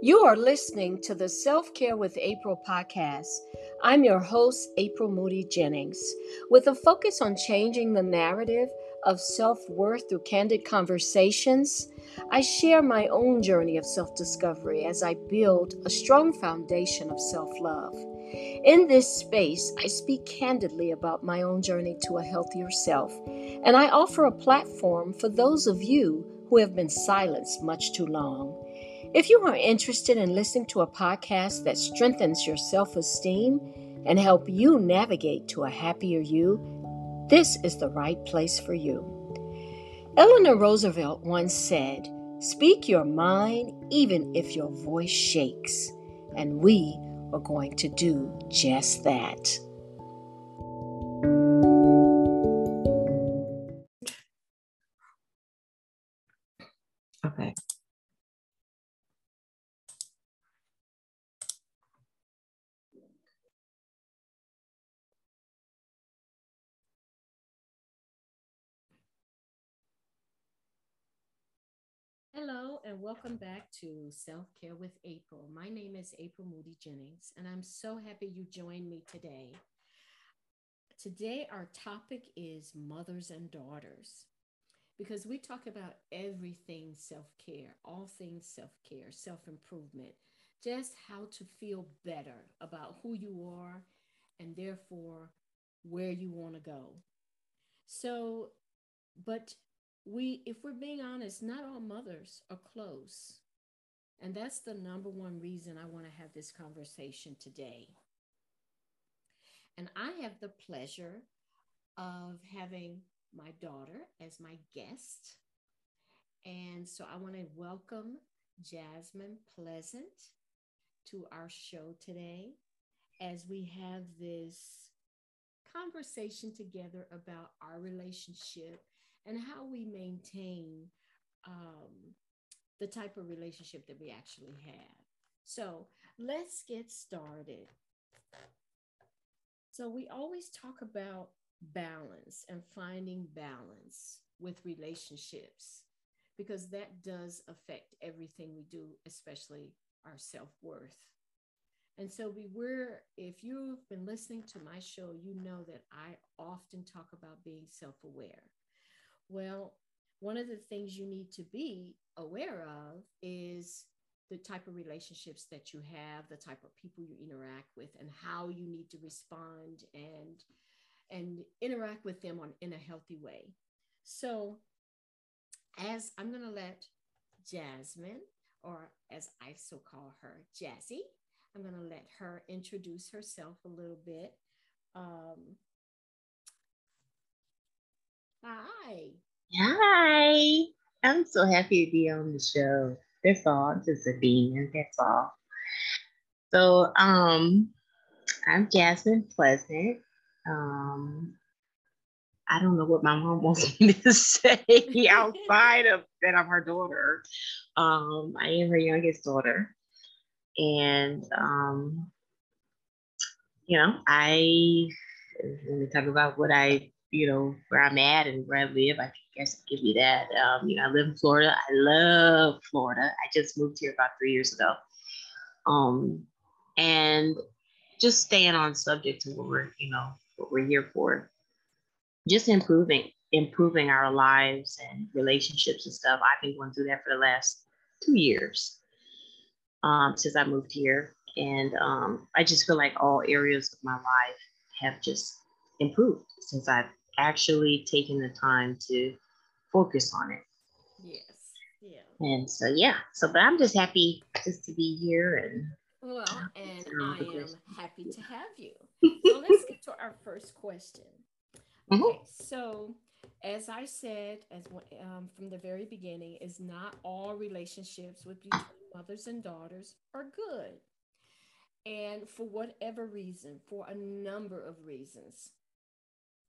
You are listening to the Self Care with April podcast. I'm your host, April Moody Jennings, with a focus on changing the narrative of self worth through candid conversations. I share my own journey of self discovery as I build a strong foundation of self love. In this space, I speak candidly about my own journey to a healthier self, and I offer a platform for those of you who have been silenced much too long. If you are interested in listening to a podcast that strengthens your self esteem and help you navigate to a happier you, this is the right place for you. Eleanor Roosevelt once said, Speak your mind even if your voice shakes. And we are going to do just that. Welcome back to Self Care with April. My name is April Moody Jennings, and I'm so happy you joined me today. Today, our topic is mothers and daughters because we talk about everything self care, all things self care, self improvement, just how to feel better about who you are and therefore where you want to go. So, but we, if we're being honest, not all mothers are close. And that's the number one reason I want to have this conversation today. And I have the pleasure of having my daughter as my guest. And so I want to welcome Jasmine Pleasant to our show today as we have this conversation together about our relationship and how we maintain um, the type of relationship that we actually have. So let's get started. So, we always talk about balance and finding balance with relationships because that does affect everything we do, especially our self worth. And so we were, if you've been listening to my show, you know that I often talk about being self aware. Well, one of the things you need to be aware of is the type of relationships that you have, the type of people you interact with, and how you need to respond and and interact with them on in a healthy way. So, as I'm going to let Jasmine, or as I so call her, Jazzy, I'm going to let her introduce herself a little bit. Um, Hi. Hi. I'm so happy to be on the show. That's all. I'm just a demon. That's all. So, um, I'm Jasmine Pleasant. Um, I don't know what my mom wants me to say outside of that I'm her daughter. Um, I am her youngest daughter. And um, you know, I let me talk about what I you know, where I'm at and where I live. I guess give you that. Um, you know, I live in Florida. I love Florida. I just moved here about three years ago. Um, and just staying on subject to what we're, you know, what we're here for. Just improving, improving our lives and relationships and stuff. I've been going through that for the last two years um, since I moved here. And um, I just feel like all areas of my life have just improved since I've actually taken the time to focus on it. Yes. Yeah. And so yeah, so but I'm just happy just to be here and well, and I am happy to have you. So let's get to our first question. Mm-hmm. Okay, so as I said, as um, from the very beginning, is not all relationships with between mothers and daughters are good, and for whatever reason, for a number of reasons,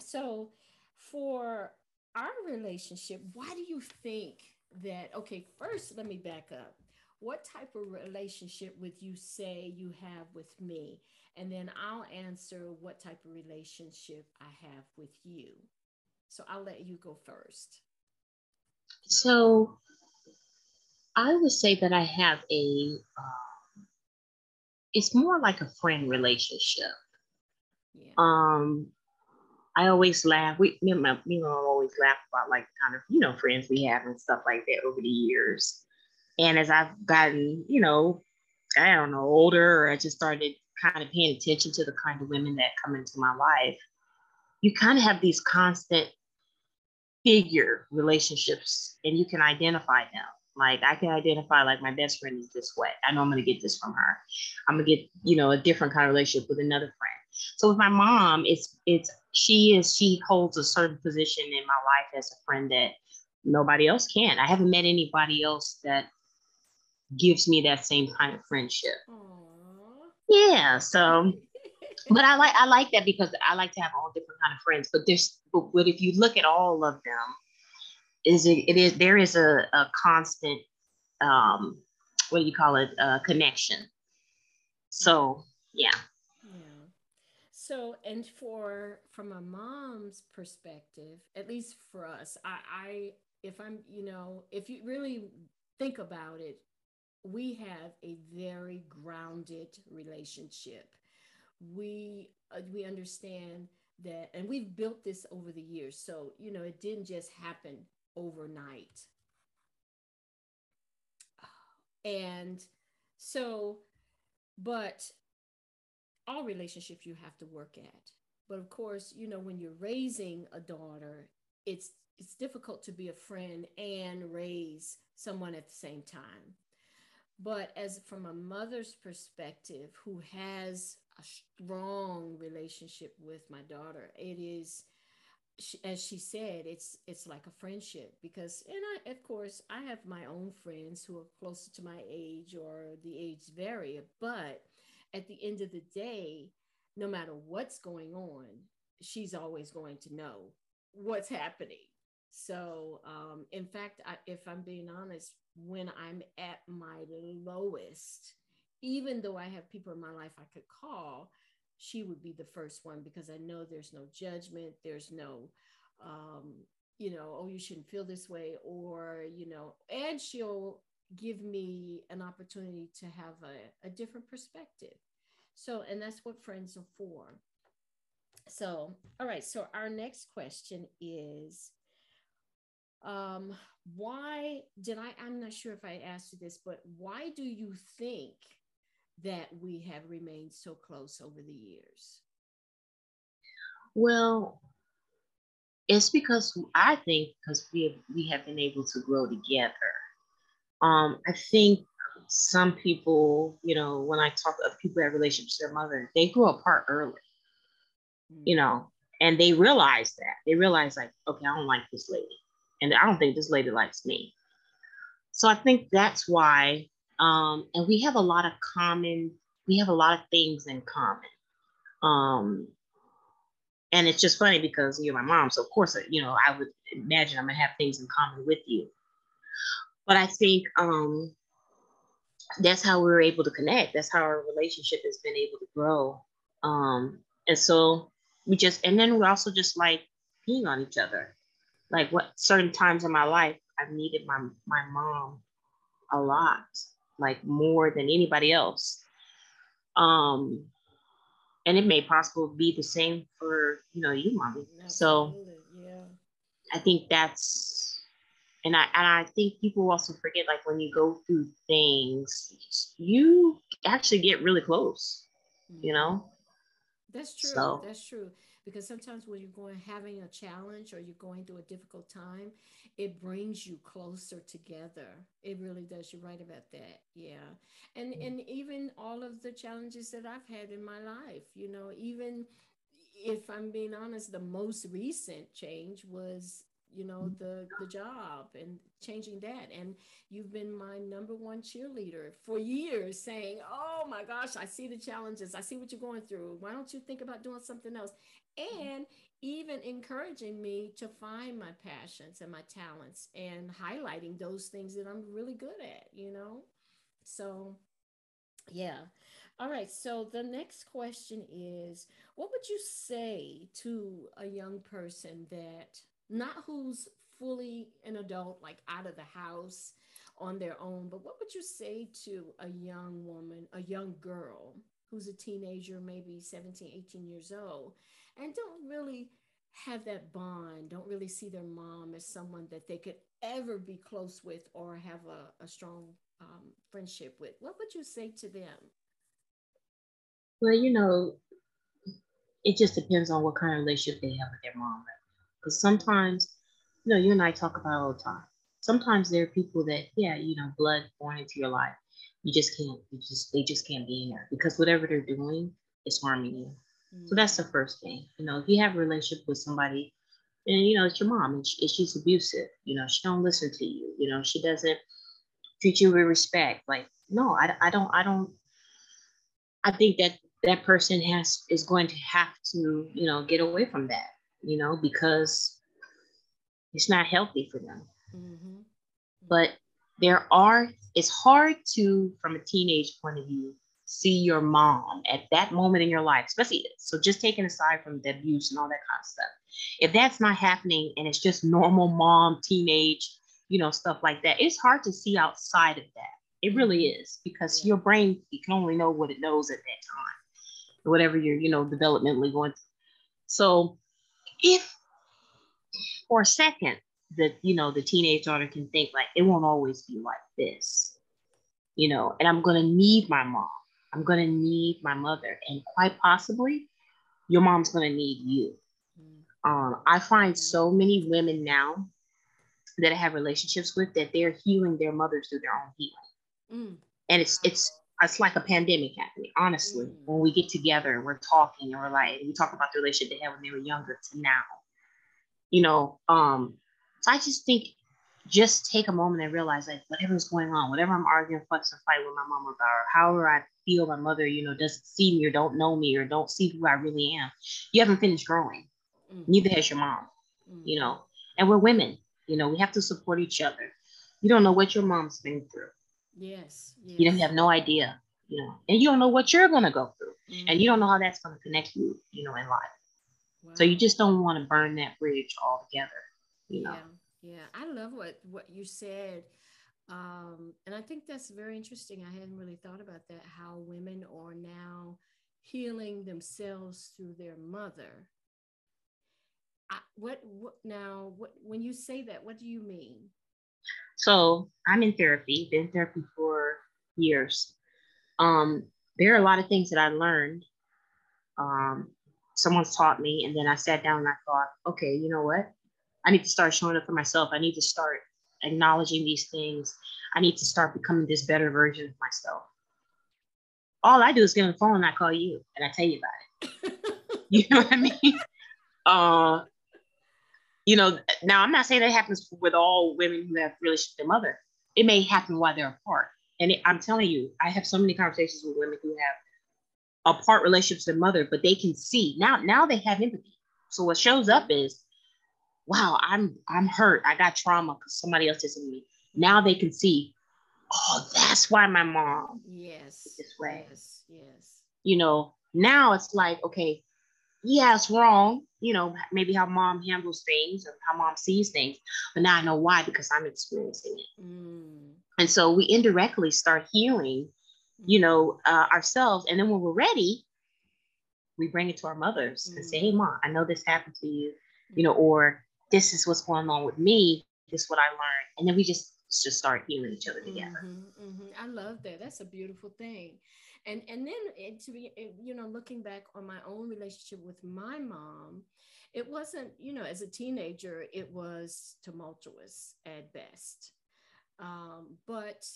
so for our relationship, why do you think that? Okay, first, let me back up. What type of relationship would you say you have with me? And then I'll answer what type of relationship I have with you. So I'll let you go first. So I would say that I have a, uh, it's more like a friend relationship. Yeah. Um, I always laugh. We, me and my, me and mom always laugh about like kind of, you know, friends we have and stuff like that over the years. And as I've gotten, you know, I don't know, older, or I just started kind of paying attention to the kind of women that come into my life, you kind of have these constant figure relationships and you can identify them. Like I can identify like my best friend is this way. I know I'm gonna get this from her. I'm gonna get, you know, a different kind of relationship with another friend. So with my mom, it's it's she is she holds a certain position in my life as a friend that nobody else can. I haven't met anybody else that gives me that same kind of friendship. Aww. Yeah. So but I like I like that because I like to have all different kind of friends. But there's but, but if you look at all of them, is it, it is there is a, a constant um what do you call it uh, connection. So yeah. Yeah. So and for from a mom's perspective, at least for us, I, I if I'm you know if you really think about it, we have a very grounded relationship. We uh, we understand that and we've built this over the years. So you know it didn't just happen overnight. And so but all relationships you have to work at but of course you know when you're raising a daughter it's it's difficult to be a friend and raise someone at the same time but as from a mother's perspective who has a strong relationship with my daughter. It is, as she said, it's it's like a friendship because, and I of course I have my own friends who are closer to my age or the age vary, but at the end of the day, no matter what's going on, she's always going to know what's happening. So, um, in fact, I, if I'm being honest, when I'm at my lowest, even though I have people in my life I could call, she would be the first one because I know there's no judgment, there's no, um, you know, oh, you shouldn't feel this way, or, you know, and she'll give me an opportunity to have a, a different perspective. So, and that's what friends are for. So, all right. So, our next question is um, why did I? I'm not sure if I asked you this, but why do you think that we have remained so close over the years? Well, it's because I think because we have, we have been able to grow together. Um, I think some people, you know, when I talk to people that have relationships with their mother, they grew apart early, mm-hmm. you know, and they realize that they realize like, okay, I don't like this lady, and I don't think this lady likes me. So I think that's why um, and we have a lot of common, we have a lot of things in common. Um, and it's just funny because you're my mom. So of course, you know, I would imagine I'm gonna have things in common with you. But I think um, that's how we were able to connect. That's how our relationship has been able to grow. Um, and so we just, and then we also just like being on each other. Like what certain times in my life, I've needed my my mom a lot like more than anybody else. Um, and it may possible be the same for you know you, mommy. Absolutely. So yeah, I think that's, and I and I think people also forget like when you go through things, you actually get really close. Mm-hmm. You know. That's true. So, that's true because sometimes when you're going having a challenge or you're going through a difficult time it brings you closer together it really does you're right about that yeah and and even all of the challenges that i've had in my life you know even if i'm being honest the most recent change was you know mm-hmm. the the job and changing that. And you've been my number one cheerleader for years saying oh my gosh i see the challenges. I see what you're going through. Why don't you think about doing something else? Mm-hmm. And even encouraging me to find my passions and my talents and highlighting those things that i'm really good at you know? So yeah. All right. So the next question is what would you say to a young person that not who's fully an adult, like out of the house, on their own. But what would you say to a young woman, a young girl who's a teenager, maybe 17, 18 years old, and don't really have that bond, don't really see their mom as someone that they could ever be close with or have a, a strong um, friendship with? What would you say to them? Well, you know, it just depends on what kind of relationship they have with their mom. Because sometimes, you know, you and I talk about all the time. Sometimes there are people that, yeah, you know, blood born into your life. You just can't, you just, they just can't be in there because whatever they're doing is harming you. Mm-hmm. So that's the first thing. You know, if you have a relationship with somebody and, you know, it's your mom and, she, she's abusive, you know, she don't listen to you, you know, she doesn't treat you with respect. Like, no, I, I don't, I don't, I think that that person has is going to have to you know get away from that you know because it's not healthy for them mm-hmm. but there are it's hard to from a teenage point of view see your mom at that moment in your life especially so just taking aside from the abuse and all that kind of stuff if that's not happening and it's just normal mom teenage you know stuff like that it's hard to see outside of that it really mm-hmm. is because yeah. your brain you can only know what it knows at that time whatever you're, you know, developmentally going through. So if for a second that, you know, the teenage daughter can think like, it won't always be like this, you know, and I'm going to need my mom. I'm going to need my mother. And quite possibly, your mom's going to need you. Mm. Um, I find so many women now that I have relationships with that they're healing their mothers through their own healing. Mm. And it's it's it's like a pandemic happening, honestly. Mm. When we get together and we're talking and we're like, we talk about the relationship they had when they were younger to now. You know, um, so I just think just take a moment and realize like whatever's going on, whatever I'm arguing, fuss and fight with my mom about, or however I feel my mother, you know, doesn't see me or don't know me or don't see who I really am. You haven't finished growing. Mm. Neither has your mom, mm. you know, and we're women, you know, we have to support each other. You don't know what your mom's been through. Yes, yes. You don't have no idea, you know, and you don't know what you're gonna go through, mm-hmm. and you don't know how that's gonna connect you, you know, in life. Wow. So you just don't want to burn that bridge altogether, you know. Yeah, yeah. I love what what you said. Um, and I think that's very interesting. I hadn't really thought about that, how women are now healing themselves through their mother. I, what, what now, what, when you say that, what do you mean? So I'm in therapy, been in therapy for years. Um, there are a lot of things that I learned. Um, someone's taught me, and then I sat down and I thought, okay, you know what? I need to start showing up for myself. I need to start acknowledging these things. I need to start becoming this better version of myself. All I do is get on the phone and I call you and I tell you about it. you know what I mean? Uh, you know, now I'm not saying that happens with all women who have relationship with their mother. It may happen while they're apart. And it, I'm telling you, I have so many conversations with women who have apart relationships with their mother, but they can see now. Now they have empathy. So what shows up is, wow, I'm I'm hurt. I got trauma because somebody else did to me. Now they can see, oh, that's why my mom. Yes. This way. Yes. Yes. You know, now it's like, okay, yeah, it's wrong, you know, maybe how mom handles things or how mom sees things, but now I know why because I'm experiencing it. Mm. And so we indirectly start healing, you know, uh, ourselves. And then when we're ready, we bring it to our mothers mm. and say, hey, mom, I know this happened to you, you know, or this is what's going on with me. This is what I learned. And then we just just start healing each other together. Mm-hmm, mm-hmm. I love that. That's a beautiful thing and and then it, to be you know looking back on my own relationship with my mom it wasn't you know as a teenager it was tumultuous at best um, but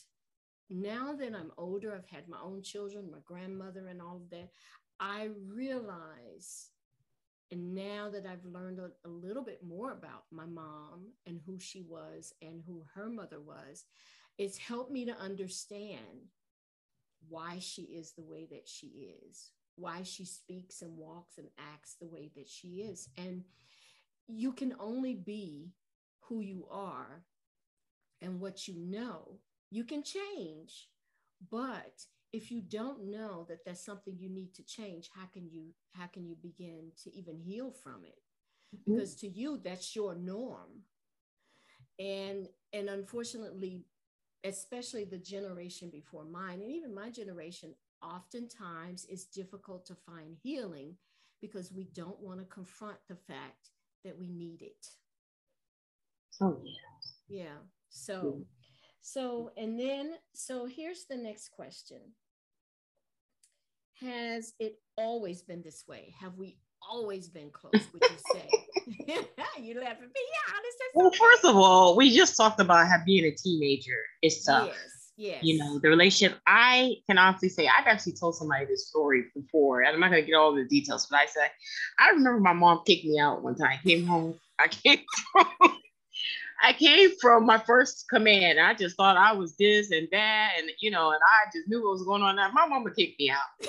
now that i'm older i've had my own children my grandmother and all of that i realize and now that I've learned a, a, little bit more about my mom and who she was and who her mother was, it's helped me to understand why she is the way that she is, why she speaks and walks and acts the way that she is. And you can only be who you are and what you know. You can change, but if you don't know that that's something you need to change, how can you how can you begin to even heal from it? Mm-hmm. Because to you that's your norm. And and unfortunately especially the generation before mine, and even my generation, oftentimes is difficult to find healing because we don't want to confront the fact that we need it. Oh yeah. Yeah. So, so, and then, so here's the next question. Has it always been this way? Have we always been close, would you say? you laughing me? Yeah, well, first of all, we just talked about how being a teenager is tough. Yes. Yes. You know, the relationship, I can honestly say, I've actually told somebody this story before, and I'm not going to get all the details, but I said, I remember my mom kicked me out one time. I came home, I came from, I came from my first command. I just thought I was this and that, and, you know, and I just knew what was going on. That my mama kicked me out.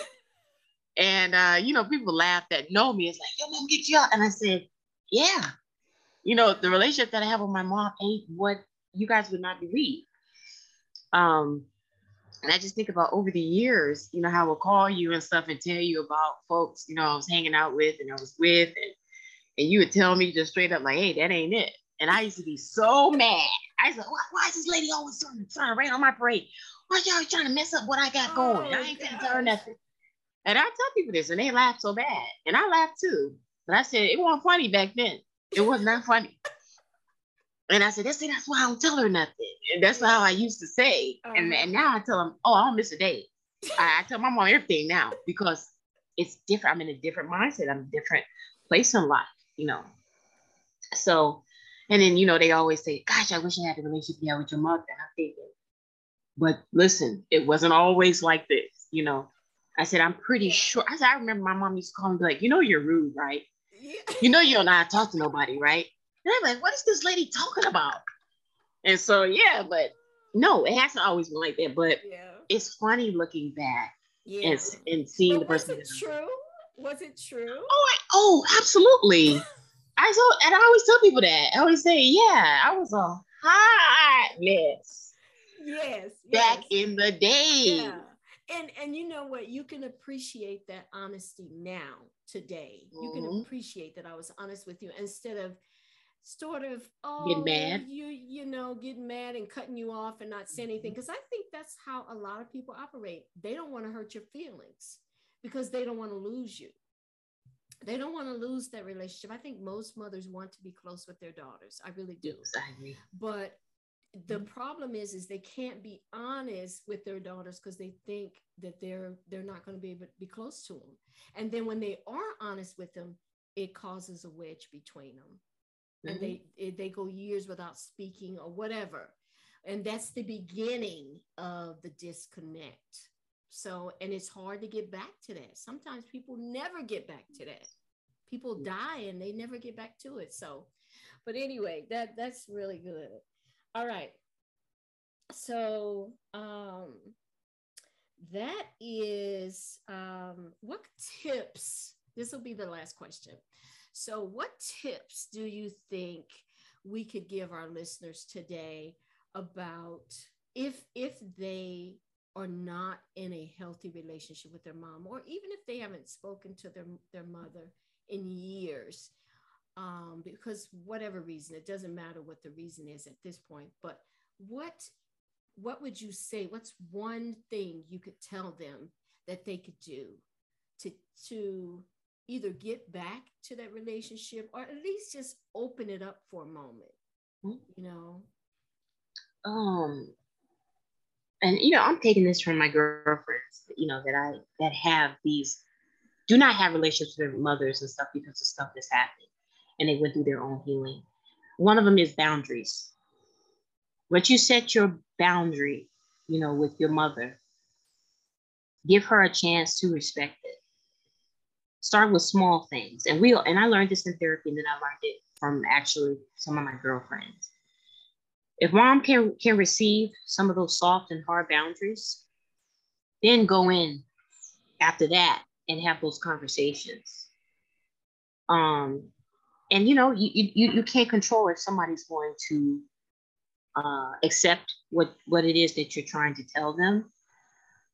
And uh, you know, people laugh that know me. It's like, your mom get you out. And I said, Yeah. You know, the relationship that I have with my mom ain't what you guys would not believe. Um, and I just think about over the years, you know, how I will call you and stuff and tell you about folks, you know, I was hanging out with and I was with, and, and you would tell me just straight up, like, hey, that ain't it. And I used to be so mad. I like, why, why is this lady always trying, trying to rain on my parade? Why y'all trying to mess up what I got going? Oh, I ain't gonna tell her nothing. And I tell people this, and they laugh so bad, and I laugh too. But I said it wasn't funny back then. It was not funny. And I said, that's, that's why I don't tell her nothing. And that's how I used to say. Uh-huh. And, and now I tell them, oh, I don't miss a day. I, I, tell my mom everything now because it's different. I'm in a different mindset. I'm a different place in life, you know. So, and then, you know, they always say, gosh, I wish I had a relationship you had with your mother. And I'm thinking, but listen, it wasn't always like this, you know. I said, I'm pretty yeah. sure. I said, I remember my mom used to call me like, you know, you're rude, right? Yeah. You know, you don't know how to talk to nobody, right? And I'm like, what is this lady talking about? And so, yeah, but no, it hasn't always been like that. But yeah. it's funny looking back yeah. and, and seeing but the person. Was it true? Was it true? Oh, I, oh, absolutely. I so, and I always tell people that. I always say, yeah, I was a hot mess. Yes. Back yes. in the day. Yeah and and you know what you can appreciate that honesty now today mm-hmm. you can mm-hmm. appreciate that i was honest with you instead of sort of oh get mad you you know getting mad and cutting you off and not saying anything because mm-hmm. i think that's how a lot of people operate they don't want to hurt your feelings because they don't want to lose you they don't want to lose that relationship i think most mothers want to be close with their daughters i really do exactly. but the mm-hmm. problem is is they can't be honest with their daughters because they think that they're they're not going to be able to be close to them and then when they are honest with them it causes a wedge between them mm-hmm. and they mm-hmm. they go years without speaking or whatever and that's the beginning of the disconnect so and it's hard to get back to that sometimes people never get back to that people die and they never get back to it so but anyway that that's really good all right. So um, that is um, what tips? This will be the last question. So, what tips do you think we could give our listeners today about if if they are not in a healthy relationship with their mom, or even if they haven't spoken to their their mother in years? um, because whatever reason, it doesn't matter what the reason is at this point. But what what would you say? What's one thing you could tell them that they could do to to either get back to that relationship or at least just open it up for a moment? Mm-hmm. You know. Um and you know i'm taking this from my girlfriends you know that i that have these do not have relationships with their mothers and stuff because of stuff that's happened and they went through their own healing. One of them is boundaries. Once you set your boundary, you know, with your mother, give her a chance to respect it. Start with small things. And we and I learned this in therapy, and then I learned it from actually some of my girlfriends. If mom can can receive some of those soft and hard boundaries, then go in after that and have those conversations. Um, and you know you, you you can't control if somebody's going to uh, accept what what it is that you're trying to tell them.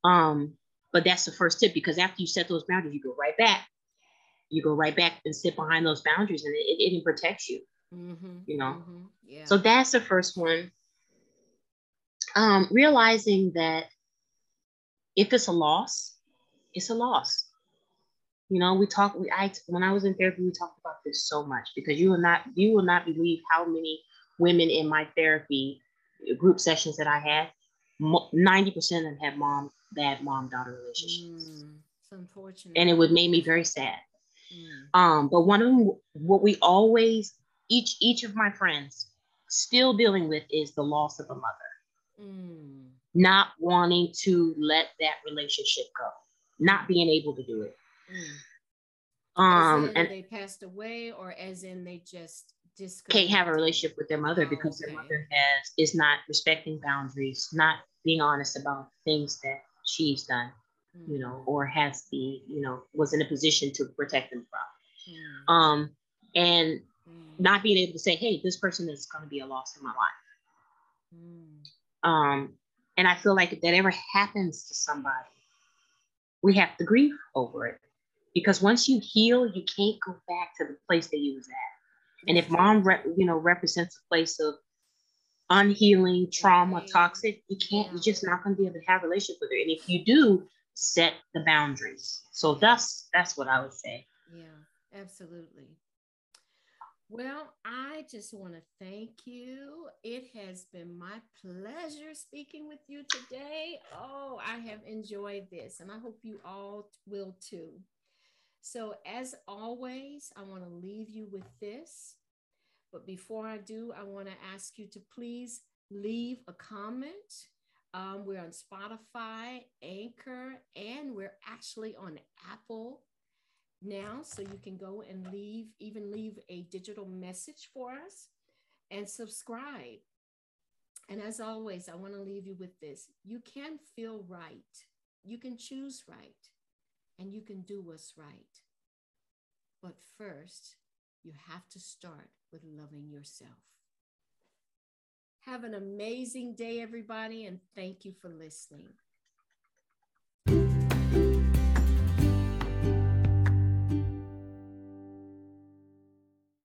Um but that's the first tip because after you set those boundaries you go right back. You go right back and sit behind those boundaries and it, it, it protects you mm-hmm, you know mm-hmm, yeah. so that's the first one um, realizing that if it's a loss, it's a loss. You know, we talk. We I when I was in therapy, we talked about this so much because you will not you will not believe how many women in my therapy group sessions that I had. Ninety percent of them had mom bad mom daughter relationships. Mm, it's unfortunate, and it would make me very sad. Mm. Um, but one of them, what we always each each of my friends still dealing with is the loss of a mother. Mm. Not wanting to let that relationship go, not being able to do it. Mm. Um, and they passed away, or as in they just can't have a relationship with their mother oh, because okay. their mother has is not respecting boundaries, not being honest about things that she's done, mm. you know, mm. or has the you know was in a position to protect them from. Mm. Um, and. Not being able to say, hey, this person is going to be a loss in my life. Mm. Um, and I feel like if that ever happens to somebody, we have to grieve over it because once you heal, you can't go back to the place that you was at. And if mom, rep, you know, represents a place of unhealing trauma, toxic, you can't. You're just not going to be able to have a relationship with her. And if you do, set the boundaries. So that's that's what I would say. Yeah, absolutely. Well, I just want to thank you. It has been my pleasure speaking with you today. Oh, I have enjoyed this, and I hope you all will too. So, as always, I want to leave you with this. But before I do, I want to ask you to please leave a comment. Um, we're on Spotify, Anchor, and we're actually on Apple now. So you can go and leave, even leave a digital message for us and subscribe. And as always, I want to leave you with this you can feel right, you can choose right, and you can do what's right. But first, you have to start with loving yourself. Have an amazing day, everybody, and thank you for listening.